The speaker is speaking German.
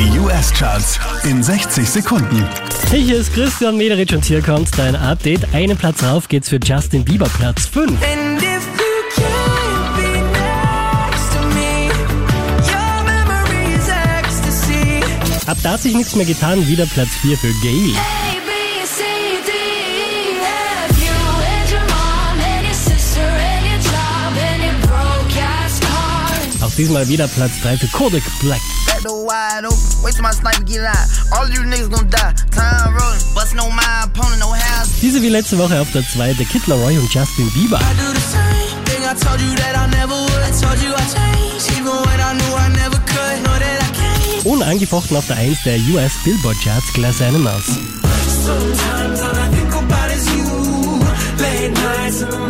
Die US-Charts in 60 Sekunden. Hey, hier ist Christian Mederich und hier kommt dein Update. Einen Platz rauf geht's für Justin Bieber, Platz 5. And if you can't be next to me, your memory is ecstasy. Ab da hat sich nichts mehr getan, wieder Platz 4 für Gail. A, B, C, D, F. You and your mom and your sister and your job and your broke ass car. Auch diesmal wieder Platz 3 für Kodak Black. Back door wide open, wait till my sniper get out. All you niggas gonna die. Time rolling, bustin' on my opponent, no house. Diese wie letzte Woche auf der 2 der Kid Laroi und Justin Bieber. I do the same thing I told you that I never would. I told you I changed, even when I knew I never could. Know that I can't. Unangefochten auf der 1 der US Billboard Charts Glass Animals. Sometimes all I think about is you. Late nights in the